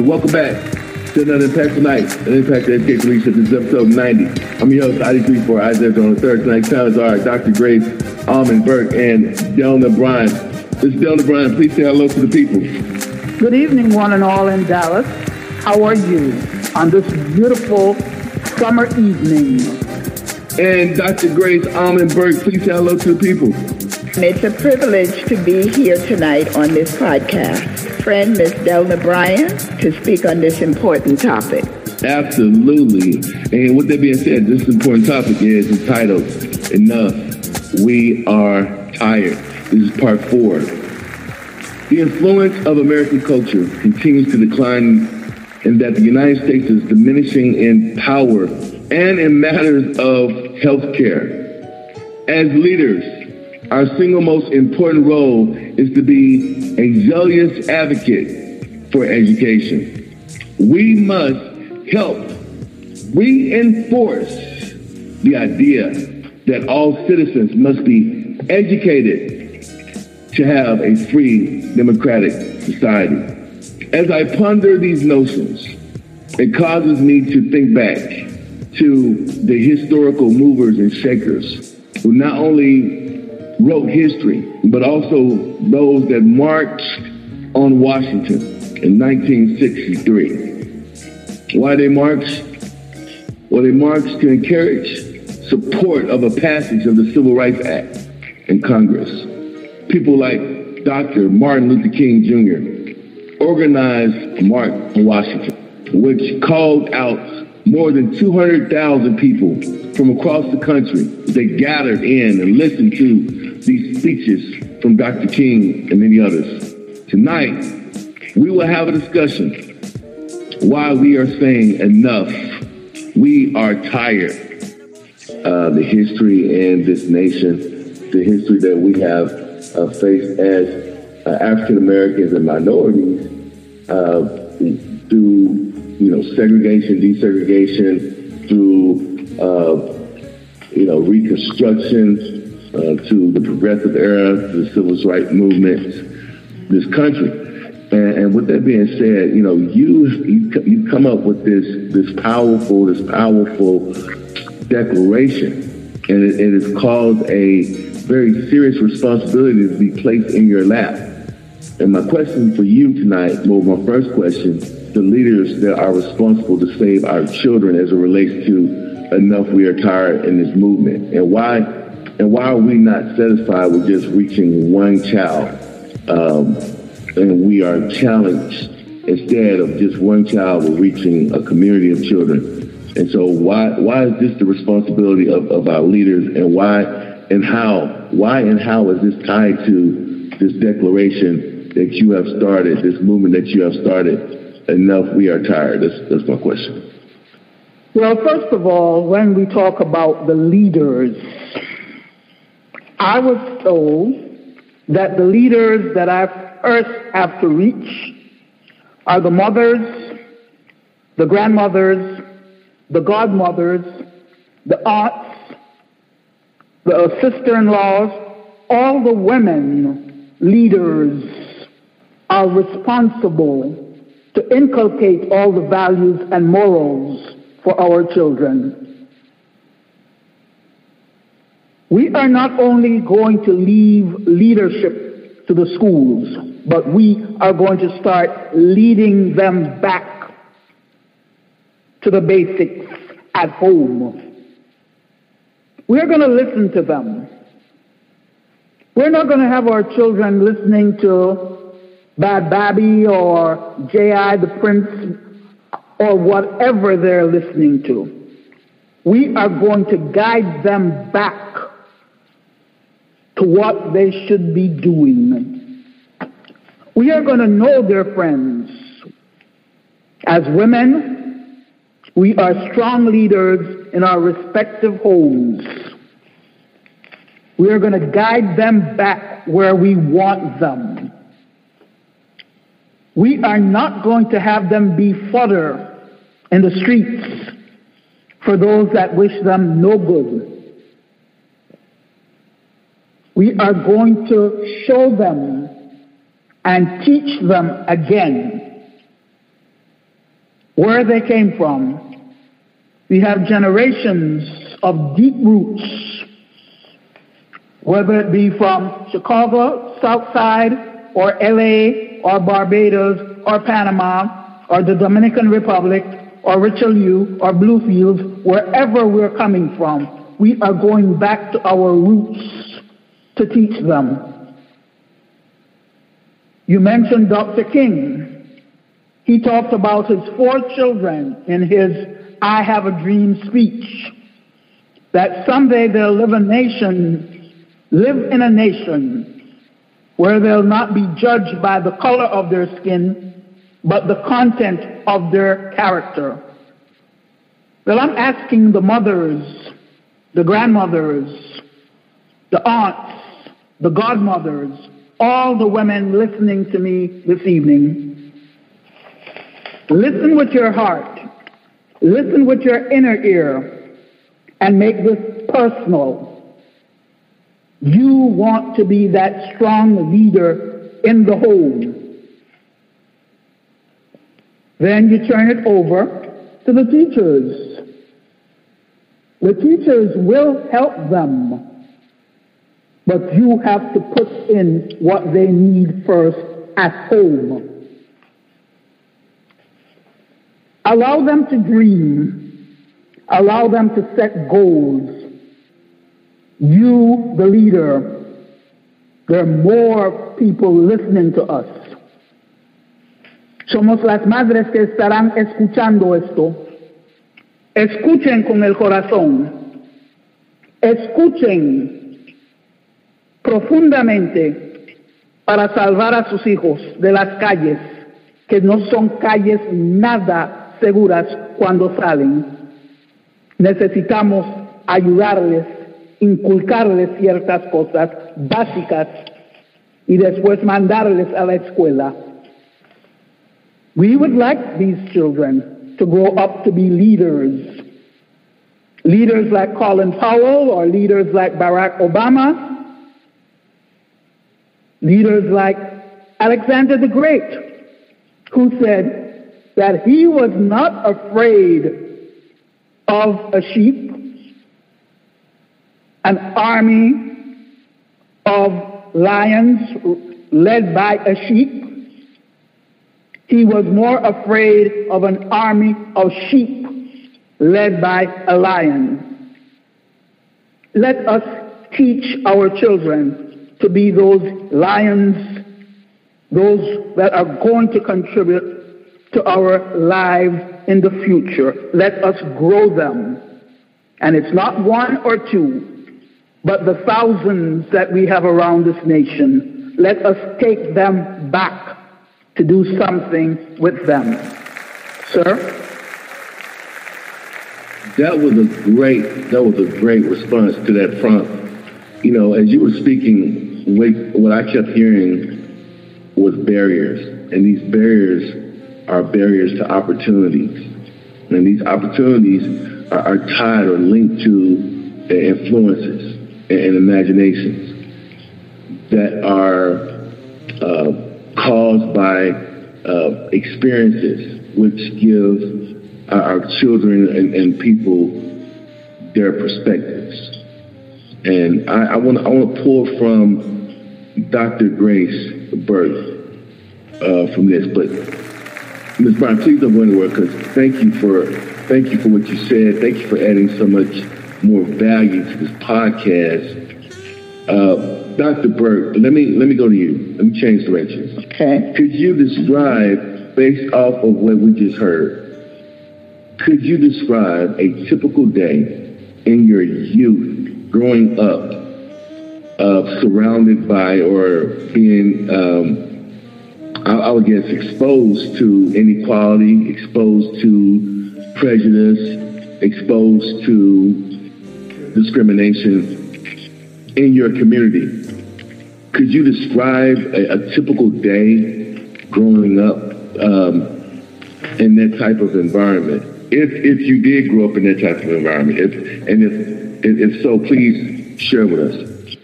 Welcome back to another Impact Night, an Impact Education Leadership. This is episode 90. I'm your host, ID34 Isaiah on the third. Tonight's panelists are Dr. Grace Almond Burke and Delna Bryan. This is Delna Bryan. Please say hello to the people. Good evening, one and all in Dallas. How are you on this beautiful summer evening? And Dr. Grace Almond Burke, please say hello to the people. It's a privilege to be here tonight on this podcast. Friend, Ms. Delna Bryan, to speak on this important topic. Absolutely. And with that being said, this important topic is entitled Enough. We Are Tired. This is part four. The influence of American culture continues to decline and that the United States is diminishing in power and in matters of health care. As leaders, our single most important role is to be a zealous advocate for education. We must help reinforce the idea that all citizens must be educated to have a free democratic society. As I ponder these notions, it causes me to think back to the historical movers and shakers who not only wrote history, but also those that marched on Washington in 1963. Why they marched? Well, they marched to encourage support of a passage of the Civil Rights Act in Congress. People like Dr. Martin Luther King Jr. organized march on Washington, which called out more than 200,000 people from across the country. They gathered in and listened to these speeches from Dr. King and many others. Tonight, we will have a discussion why we are saying enough. We are tired. Uh, the history in this nation, the history that we have uh, faced as uh, African Americans and minorities uh, through, you know, segregation, desegregation, through, uh, you know, reconstruction, uh, to the progressive era, to the civil rights movement, this country. And, and, with that being said, you know, you, you you come up with this this powerful this powerful declaration, and it, it has caused a very serious responsibility to be placed in your lap. And my question for you tonight, well, my first question, the leaders that are responsible to save our children as it relates to enough we are tired in this movement, and why and why are we not satisfied with just reaching one child? Um, and we are challenged instead of just one child, we're reaching a community of children. And so why why is this the responsibility of, of our leaders and why and how? Why and how is this tied to this declaration that you have started, this movement that you have started? Enough, we are tired. That's, that's my question. Well, first of all, when we talk about the leaders, I was told that the leaders that I first have to reach are the mothers, the grandmothers, the godmothers, the aunts, the sister-in-laws, all the women leaders are responsible to inculcate all the values and morals for our children. We are not only going to leave leadership to the schools, but we are going to start leading them back to the basics at home. We're going to listen to them. We're not going to have our children listening to Bhad Bhabie or J.I. the Prince or whatever they're listening to. We are going to guide them back to what they should be doing. We are going to know, their friends, as women, we are strong leaders in our respective homes. We are going to guide them back where we want them. We are not going to have them be fodder in the streets for those that wish them no good. We are going to show them and teach them again where they came from. We have generations of deep roots, whether it be from Chicago, South Side, or LA, or Barbados, or Panama, or the Dominican Republic, or Richelieu, or Bluefields, wherever we're coming from, we are going back to our roots to teach them. You mentioned Dr. King. He talked about his four children in his I Have a Dream speech. That someday they'll live a nation, live in a nation where they'll not be judged by the color of their skin, but the content of their character. Well, I'm asking the mothers, the grandmothers, the aunts, the godmothers, all the women listening to me this evening. Listen with your heart. Listen with your inner ear and make this personal. You want to be that strong leader in the home. Then you turn it over to the teachers. The teachers will help them but you have to put in what they need first at home. Allow them to dream. Allow them to set goals. You, the leader, there are more people listening to us. Somos las madres que estarán escuchando esto. Escuchen con el corazón. Escuchen profundamente para salvar a sus hijos de las calles, que no son calles nada seguras cuando salen. Necesitamos ayudarles, inculcarles ciertas cosas básicas y después mandarles a la escuela. We would like these children to grow up to be leaders. Leaders like Colin Powell or leaders like Barack Obama Leaders like Alexander the Great, who said that he was not afraid of a sheep, an army of lions led by a sheep. He was more afraid of an army of sheep led by a lion. Let us teach our children to be those lions, those that are going to contribute to our lives in the future. Let us grow them. And it's not one or two, but the thousands that we have around this nation. Let us take them back to do something with them. Sir? That was a great, that was a great response to that prompt you know, as you were speaking, what I kept hearing was barriers, and these barriers are barriers to opportunities, and these opportunities are, are tied or linked to influences and imaginations that are uh, caused by uh, experiences which give our children and, and people their perspectives. And I, want I want to pull from Dr. Grace Burke uh, from this, but Ms. Brown, please don't go anywhere because thank you for thank you for what you said. Thank you for adding so much more value to this podcast. Uh, Dr. Burke, let me let me go to you. Let me change directions. Okay. Could you describe, based off of what we just heard, could you describe a typical day in your youth growing up uh, surrounded by or being, um, I, I, would guess, exposed to inequality, exposed to prejudice, exposed to discrimination in your community. Could you describe a, a typical day growing up um, in that type of environment? If if you did grow up in that type of environment, if and if if so, please share with us.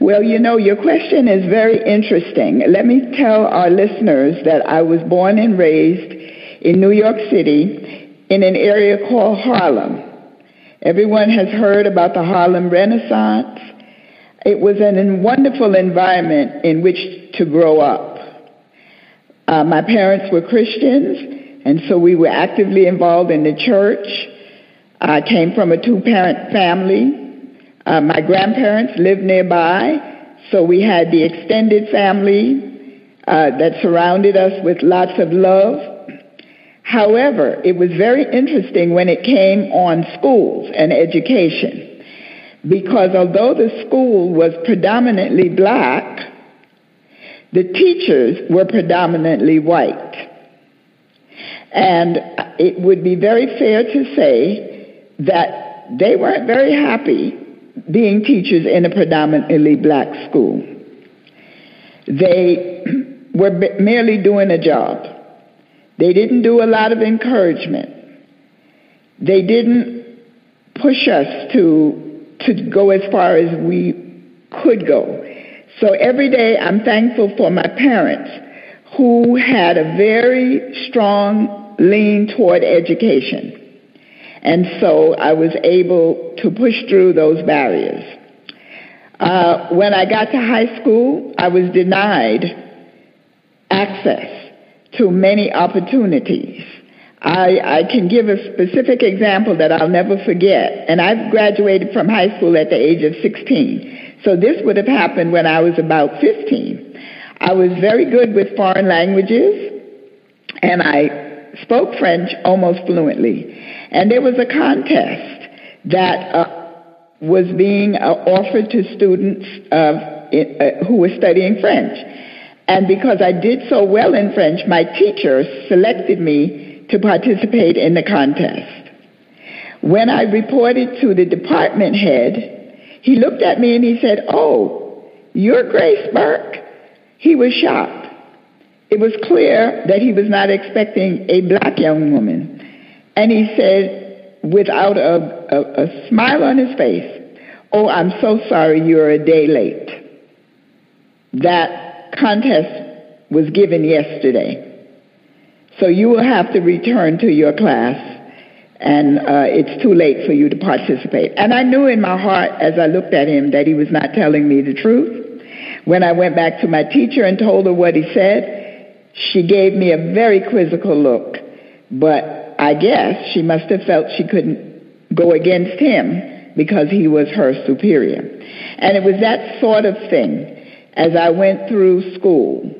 Well, you know, your question is very interesting. Let me tell our listeners that I was born and raised in New York City in an area called Harlem. Everyone has heard about the Harlem Renaissance. It was a wonderful environment in which to grow up. Uh, my parents were Christians, and so we were actively involved in the church. I came from a two parent family. Uh, my grandparents lived nearby, so we had the extended family uh, that surrounded us with lots of love. However, it was very interesting when it came on schools and education, because although the school was predominantly black, the teachers were predominantly white. And it would be very fair to say that they weren't very happy being teachers in a predominantly black school. They were merely doing a job. They didn't do a lot of encouragement. They didn't push us to, to go as far as we could go. So every day I'm thankful for my parents who had a very strong lean toward education. And so I was able to push through those barriers. Uh, when I got to high school, I was denied access to many opportunities. I, I can give a specific example that I'll never forget. And I've graduated from high school at the age of 16. So this would have happened when I was about 15. I was very good with foreign languages, and I spoke French almost fluently. And there was a contest that uh, was being uh, offered to students of, uh, who were studying French. And because I did so well in French, my teacher selected me to participate in the contest. When I reported to the department head, he looked at me and he said, Oh, you're Grace Burke? He was shocked. It was clear that he was not expecting a black young woman. And he said, without a, a, a smile on his face, Oh, I'm so sorry you're a day late. That contest was given yesterday. So you will have to return to your class, and uh, it's too late for you to participate. And I knew in my heart as I looked at him that he was not telling me the truth. When I went back to my teacher and told her what he said, she gave me a very quizzical look. But I guess she must have felt she couldn't go against him because he was her superior. And it was that sort of thing as I went through school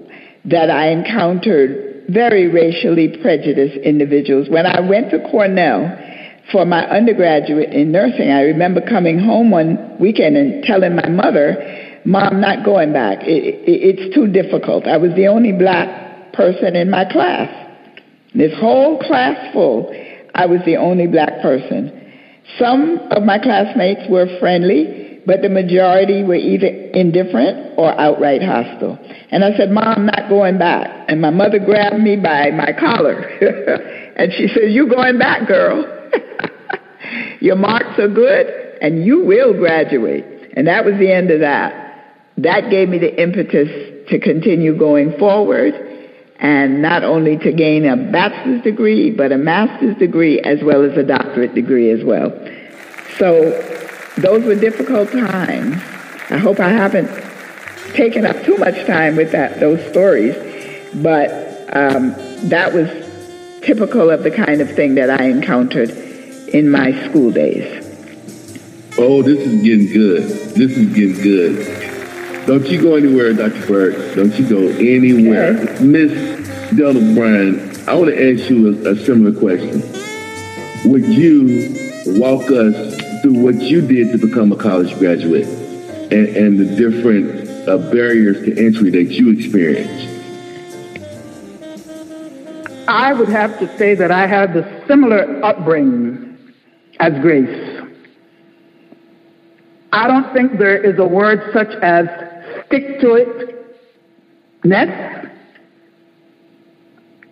that I encountered very racially prejudiced individuals. When I went to Cornell for my undergraduate in nursing, I remember coming home one weekend and telling my mother, Mom, not going back. It, it, it's too difficult. I was the only black person in my class. This whole class full, I was the only black person. Some of my classmates were friendly but the majority were either indifferent or outright hostile. And I said, Mom, I'm not going back. And my mother grabbed me by my collar. and she said, You going back, girl. Your marks are good, and you will graduate. And that was the end of that. That gave me the impetus to continue going forward and not only to gain a bachelor's degree, but a master's degree as well as a doctorate degree as well. So those were difficult times. I hope I haven't taken up too much time with that those stories, but um, that was typical of the kind of thing that I encountered in my school days. Oh, this is getting good. This is getting good. Don't you go anywhere, Dr. Burke. Don't you go anywhere. Miss Delna Bryan, I want to ask you a, a similar question. Would you walk us through what you did to become a college graduate and, and the different uh, barriers to entry that you experienced? I would have to say that I had the similar upbringing as Grace. I don't think there is a word such as stick to it, net.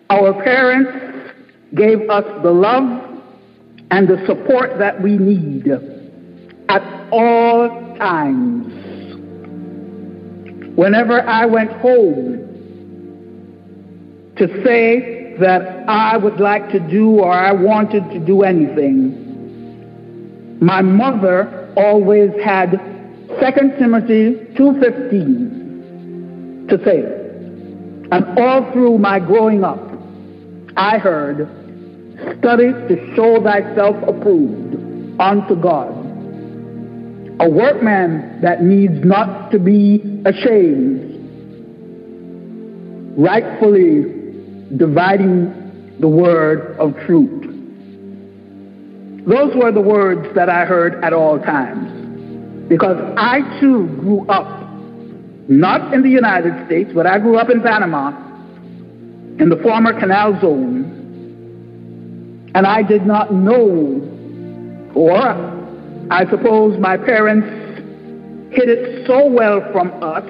Our parents gave us the love and the support that we need at all times. Whenever I went home to say that I would like to do or I wanted to do anything, my mother always had 2 Timothy 2.15 to say. And all through my growing up, I heard, study to show thyself approved unto God. A workman that needs not to be ashamed, rightfully dividing the word of truth. Those were the words that I heard at all times. Because I too grew up, not in the United States, but I grew up in Panama, in the former canal zone. And I did not know, or I suppose my parents hid it so well from us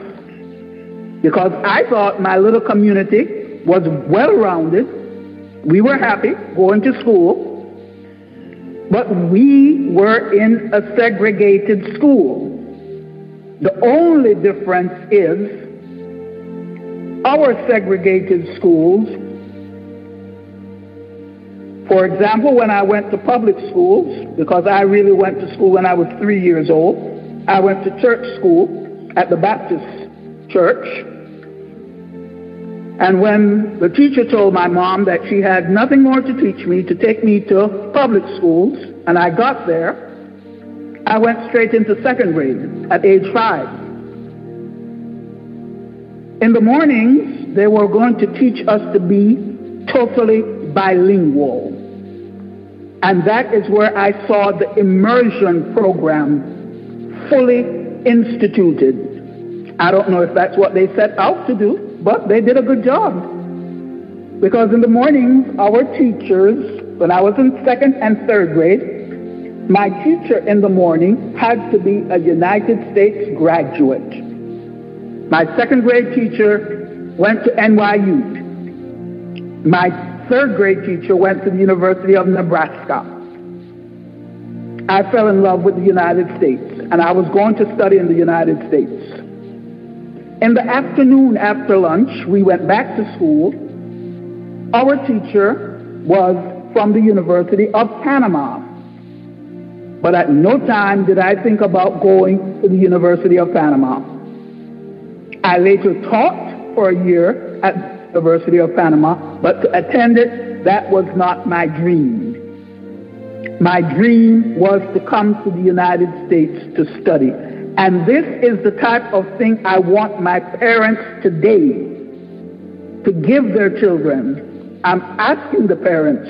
because I thought my little community was well rounded. We were happy going to school. But we were in a segregated school. The only difference is our segregated schools. For example, when I went to public schools, because I really went to school when I was three years old, I went to church school at the Baptist church. And when the teacher told my mom that she had nothing more to teach me, to take me to public schools, and I got there, I went straight into second grade at age five. In the mornings, they were going to teach us to be totally bilingual. And that is where I saw the immersion program fully instituted. I don't know if that's what they set out to do, but they did a good job. Because in the mornings, our teachers, when I was in second and third grade, my teacher in the morning had to be a United States graduate. My second grade teacher went to NYU. My third grade teacher went to the University of Nebraska. I fell in love with the United States, and I was going to study in the United States. In the afternoon after lunch, we went back to school. Our teacher was from the University of Panama. But at no time did I think about going to the University of Panama. I later taught for a year at University of Panama, but to attend it, that was not my dream. My dream was to come to the United States to study. And this is the type of thing I want my parents today to give their children. I'm asking the parents,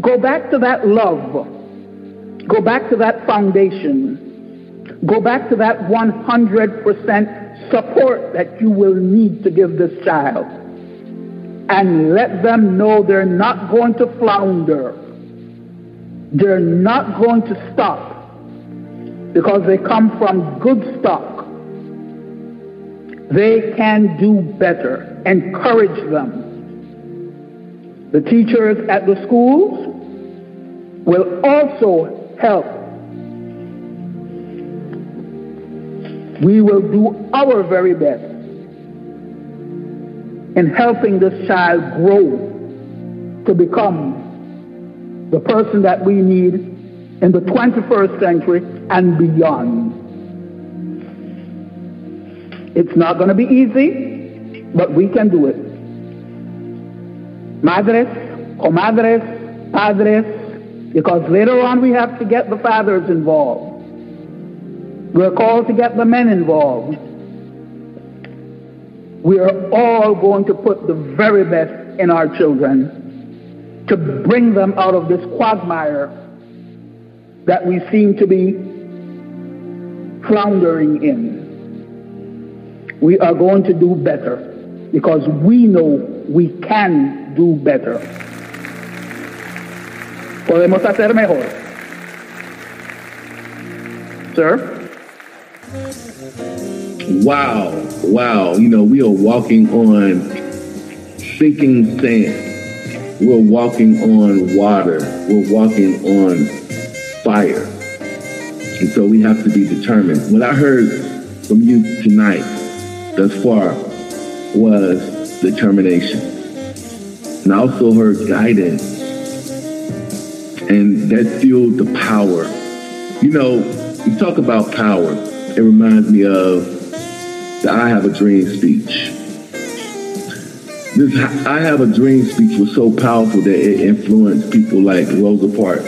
go back to that love. Go back to that foundation. Go back to that 100% support that you will need to give this child. And let them know they're not going to flounder. They're not going to stop because they come from good stock. They can do better. Encourage them. The teachers at the schools will also help. We will do our very best in helping this child grow to become the person that we need in the 21st century and beyond. It's not going to be easy, but we can do it. Madres, oh comadres, padres, because later on we have to get the fathers involved. We're called to get the men involved. We are all going to put the very best in our children to bring them out of this quagmire that we seem to be floundering in. We are going to do better because we know we can do better. Podemos hacer mejor. Sir? Wow, wow. You know, we are walking on sinking sand. We're walking on water. We're walking on fire. And so we have to be determined. What I heard from you tonight thus far was determination. and I also her guidance. And that fueled the power. You know, you talk about power, it reminds me of the I Have a Dream speech. This I Have a Dream speech was so powerful that it influenced people like Rosa Parks.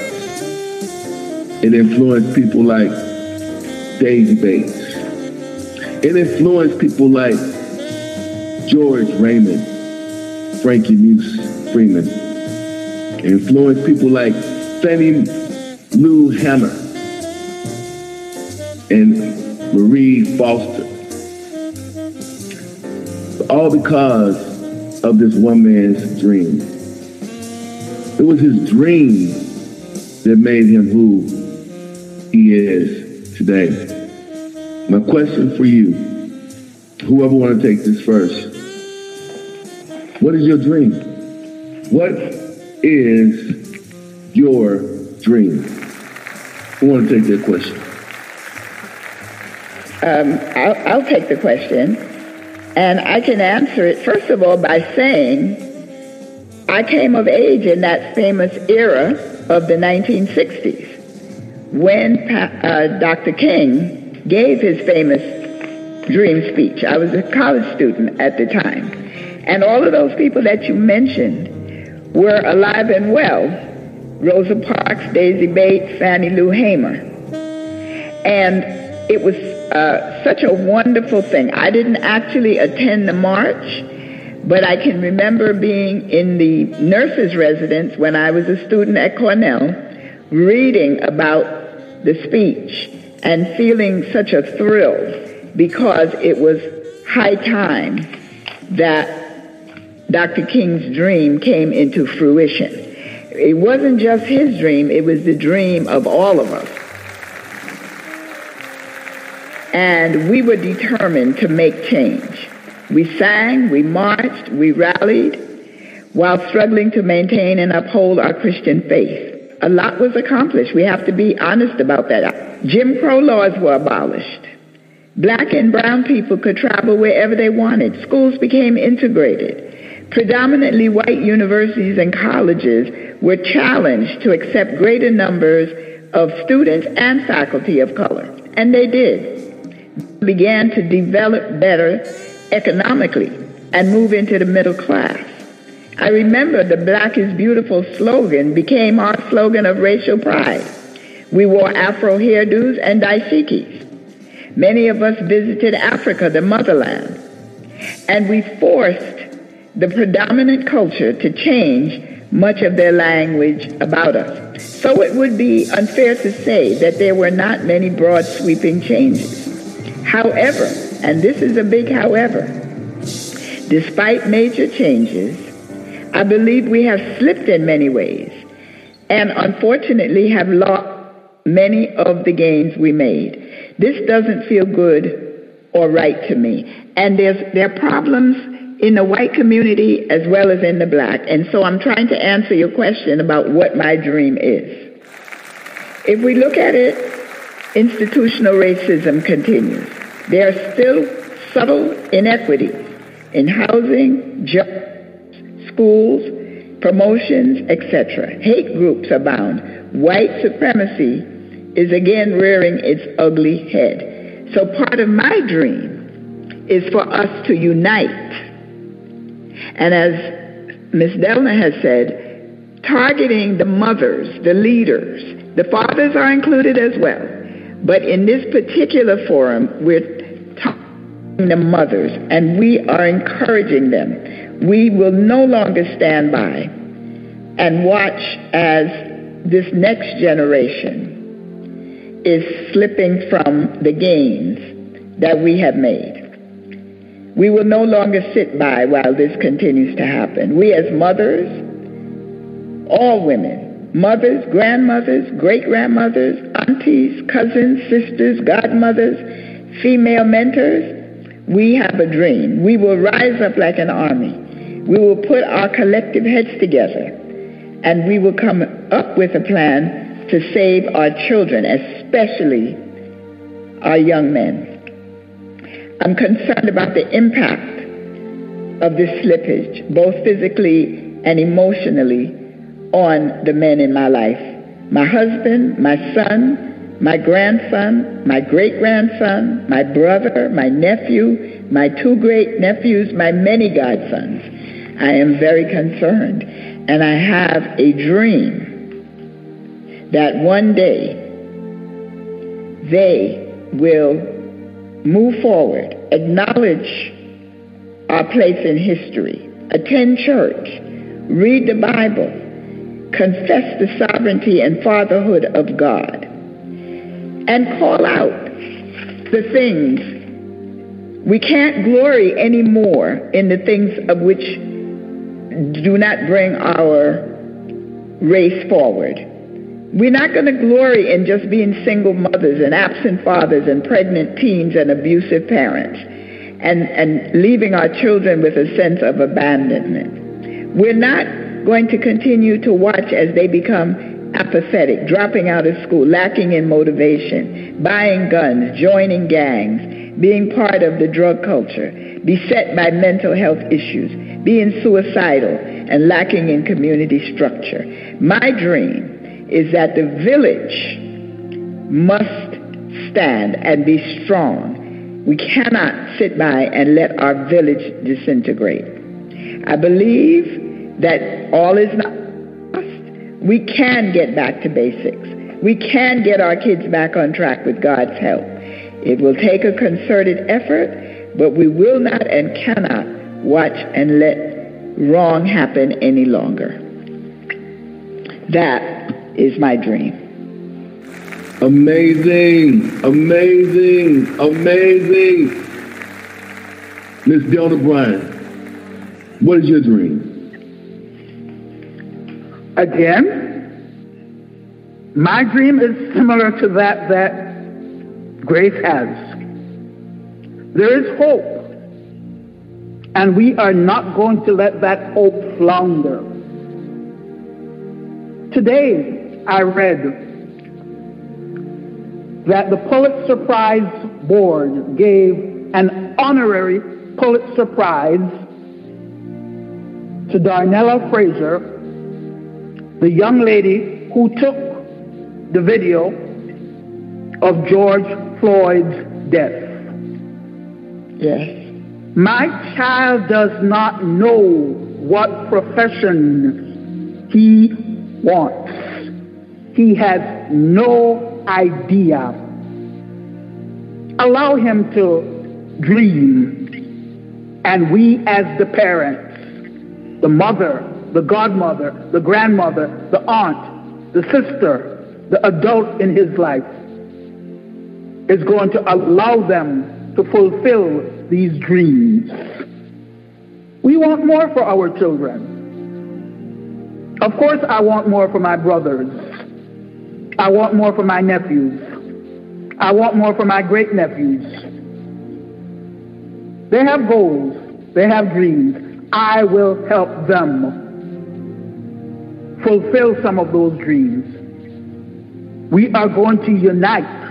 It influenced people like Daisy Bates. It influenced people like George Raymond, Frankie Muse Freeman. It influenced people like Fannie Lou Hamer and Marie Foster. All because of this one man's dream. It was his dream that made him who he is today. My question for you, whoever want to take this first, what is your dream? What is your dream? Who want to take that question? Um, I'll, I'll take the question. And I can answer it, first of all, by saying I came of age in that famous era of the 1960s when uh, Dr. King gave his famous dream speech. I was a college student at the time. And all of those people that you mentioned were alive and well. Rosa Parks, Daisy Bates, Fannie Lou Hamer. And it was uh, such a wonderful thing. I didn't actually attend the march, but I can remember being in the nurse's residence when I was a student at Cornell, reading about the speech and feeling such a thrill because it was high time that Dr. King's dream came into fruition. It wasn't just his dream, it was the dream of all of us. And we were determined to make change. We sang, we marched, we rallied while struggling to maintain and uphold our Christian faith. A lot was accomplished. We have to be honest about that. Jim Crow laws were abolished. Black and brown people could travel wherever they wanted. Schools became integrated. Predominantly white universities and colleges were challenged to accept greater numbers of students and faculty of color. And they did began to develop better economically and move into the middle class. I remember the Black is Beautiful slogan became our slogan of racial pride. We wore afro hairdos and dashikis. Many of us visited Africa, the motherland, and we forced the predominant culture to change much of their language about us. So it would be unfair to say that there were not many broad sweeping changes. However, and this is a big however, despite major changes, I believe we have slipped in many ways and unfortunately have lost many of the gains we made. This doesn't feel good or right to me. And there's, there are problems in the white community as well as in the black. And so I'm trying to answer your question about what my dream is. If we look at it, institutional racism continues. There are still subtle inequities in housing, jobs, schools, promotions, etc. Hate groups abound. White supremacy is again rearing its ugly head. So part of my dream is for us to unite. And as Ms. Delna has said, targeting the mothers, the leaders, the fathers are included as well. But in this particular forum, we're talking the mothers, and we are encouraging them. We will no longer stand by and watch as this next generation is slipping from the gains that we have made. We will no longer sit by while this continues to happen. We as mothers, all women, mothers, grandmothers, great grandmothers, aunties, cousins, sisters, godmothers, female mentors, we have a dream. We will rise up like an army. We will put our collective heads together and we will come up with a plan to save our children, especially our young men. I'm concerned about the impact of this slippage, both physically and emotionally on the men in my life my husband, my son, my grandson, my great grandson, my brother, my nephew, my two great nephews, my many godsons. I am very concerned. And I have a dream that one day they will move forward, acknowledge our place in history, attend church, read the Bible, confess the sovereignty and fatherhood of God, and call out the things. We can't glory anymore in the things of which do not bring our race forward. We're not going to glory in just being single mothers and absent fathers and pregnant teens and abusive parents and, and leaving our children with a sense of abandonment. We're not going to continue to watch as they become apathetic, dropping out of school, lacking in motivation, buying guns, joining gangs, being part of the drug culture, beset by mental health issues, being suicidal, and lacking in community structure. My dream is that the village must stand and be strong. We cannot sit by and let our village disintegrate. I believe that all is not lost. We can get back to basics. We can get our kids back on track with God's help. It will take a concerted effort, but we will not and cannot watch and let wrong happen any longer. That is my dream. Amazing, amazing, amazing. Miss Delna Bryan, what is your dream? Again, my dream is similar to that that Grace has. There is hope, and we are not going to let that hope flounder. Today, I read that the Pulitzer Prize Board gave an honorary Pulitzer Prize to Darnella Frazier, the young lady who took the video of George Floyd's death. Yes. My child does not know what profession he wants. He has no idea. Allow him to dream. And we, as the parents, the mother, the godmother, the grandmother, the aunt, the sister, the adult in his life, is going to allow them to fulfill these dreams. We want more for our children. Of course, I want more for my brothers. I want more for my nephews. I want more for my great nephews. They have goals, they have dreams. I will help them fulfill some of those dreams. We are going to unite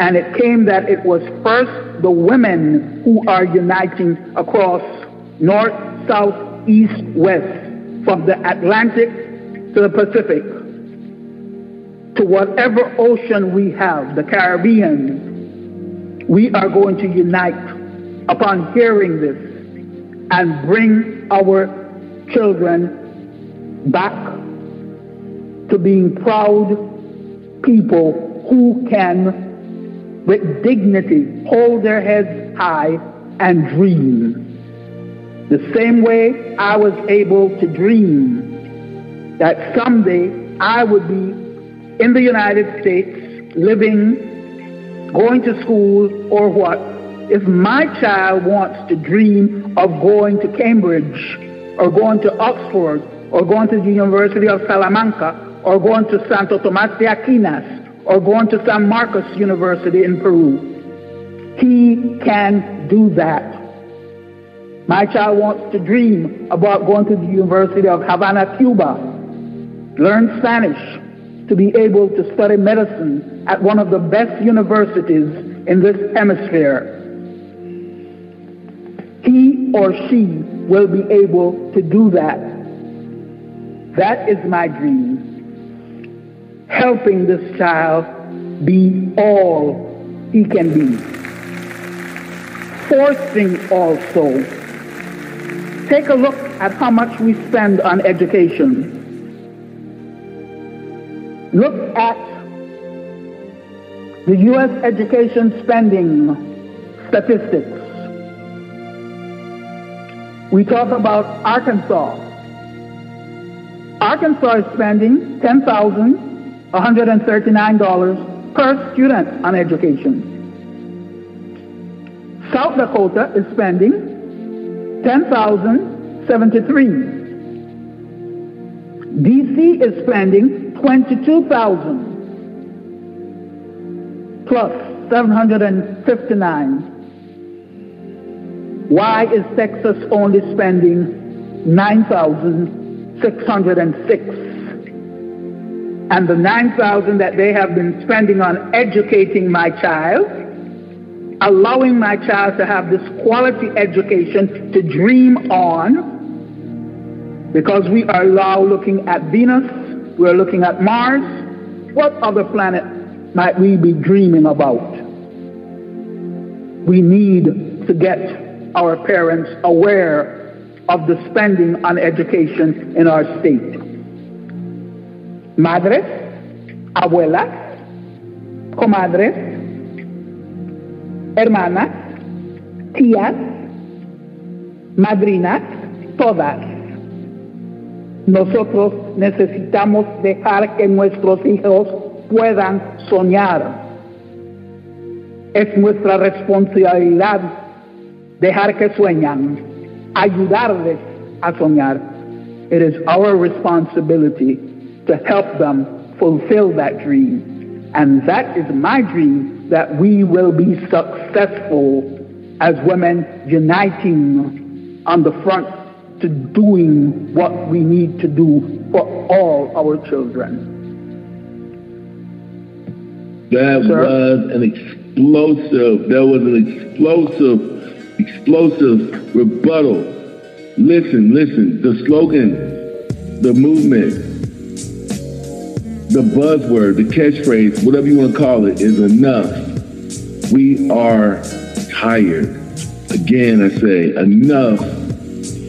and it came that it was first the women who are uniting across north, south, east, west, from the Atlantic to the Pacific, to whatever ocean we have, the Caribbean. We are going to unite upon hearing this and bring our children back to being proud people who can with dignity, hold their heads high, and dream. The same way I was able to dream that someday I would be in the United States, living, going to school, or what. If my child wants to dream of going to Cambridge, or going to Oxford, or going to the University of Salamanca, or going to Santo Tomas de Aquinas, or going to San Marcos University in Peru. He can do that. My child wants to dream about going to the University of Havana, Cuba, learn Spanish, to be able to study medicine at one of the best universities in this hemisphere. He or she will be able to do that That is my dream. Helping this child be all he can be. Forcing also. Take a look at how much we spend on education. Look at the U.S. education spending statistics. We talk about Arkansas. Arkansas is spending $10,139 per student on education. South Dakota is spending 10,073. DC is spending 22,000 plus 759. Why is Texas only spending 9,606? And the 9,000 that they have been spending on educating my child, allowing my child to have this quality education to dream on, because we are now looking at Venus, we're looking at Mars. What other planet might we be dreaming about? We need to get our parents aware of the spending on education in our state. Madres, abuelas, comadres, hermanas, tías, madrinas, todas. Nosotros necesitamos dejar que nuestros hijos puedan soñar. Es nuestra responsabilidad dejar que sueñan, ayudarles a soñar. It is our responsibility to help them fulfill that dream. And that is my dream that we will be successful as women uniting on the front to doing what we need to do for all our children. That Sir? was an explosive, that was an explosive, explosive rebuttal. Listen, listen, the slogan, the movement, the buzzword, the catchphrase, whatever you want to call it, is enough. We are tired. Again, I say, enough.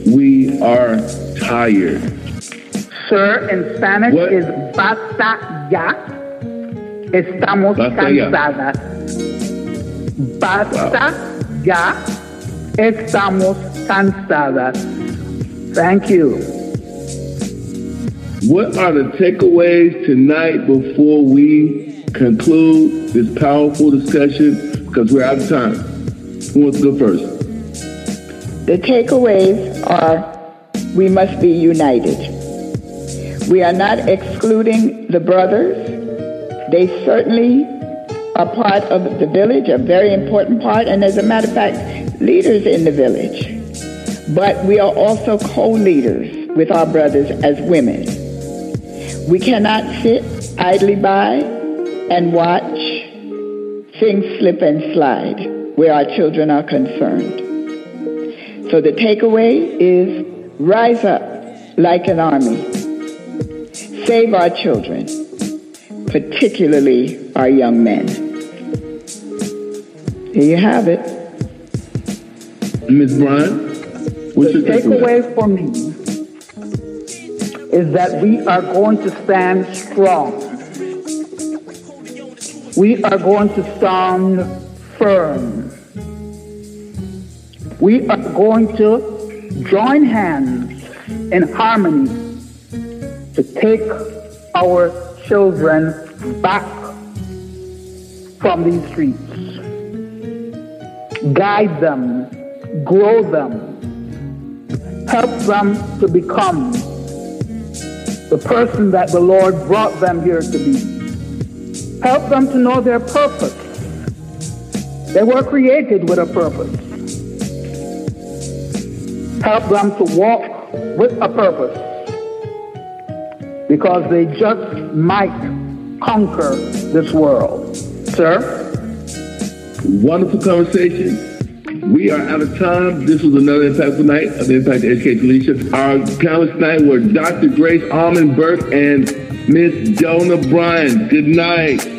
We are tired. Sir, in Spanish what? is basta ya. Estamos Basta cansadas. Ya. Basta wow. ya. Estamos cansadas. Thank you. What are the takeaways tonight before we conclude this powerful discussion? Because we're out of time. Who wants to go first? The takeaways are we must be united. We are not excluding the brothers they certainly are part of the village, a very important part, and as a matter of fact, leaders in the village. But we are also co-leaders with our brothers as women. We cannot sit idly by and watch things slip and slide where our children are concerned. So the takeaway is rise up like an army. Save our children particularly our young men. Here you have it. Ms. Bryan, what's the takeaway for me is that we are going to stand strong. We are going to stand firm. We are going to join hands in harmony to take our children back from these streets. Guide them, grow them, help them to become the person that the Lord brought them here to be. Help them to know their purpose. They were created with a purpose. Help them to walk with a purpose because they just might conquer this world. Sir? Wonderful conversation. We are out of time. This was another impactful night of Impact Education Leadership. Our panelists tonight were Dr. Grace Almond Burke and Miss Delna Bryan. Good night.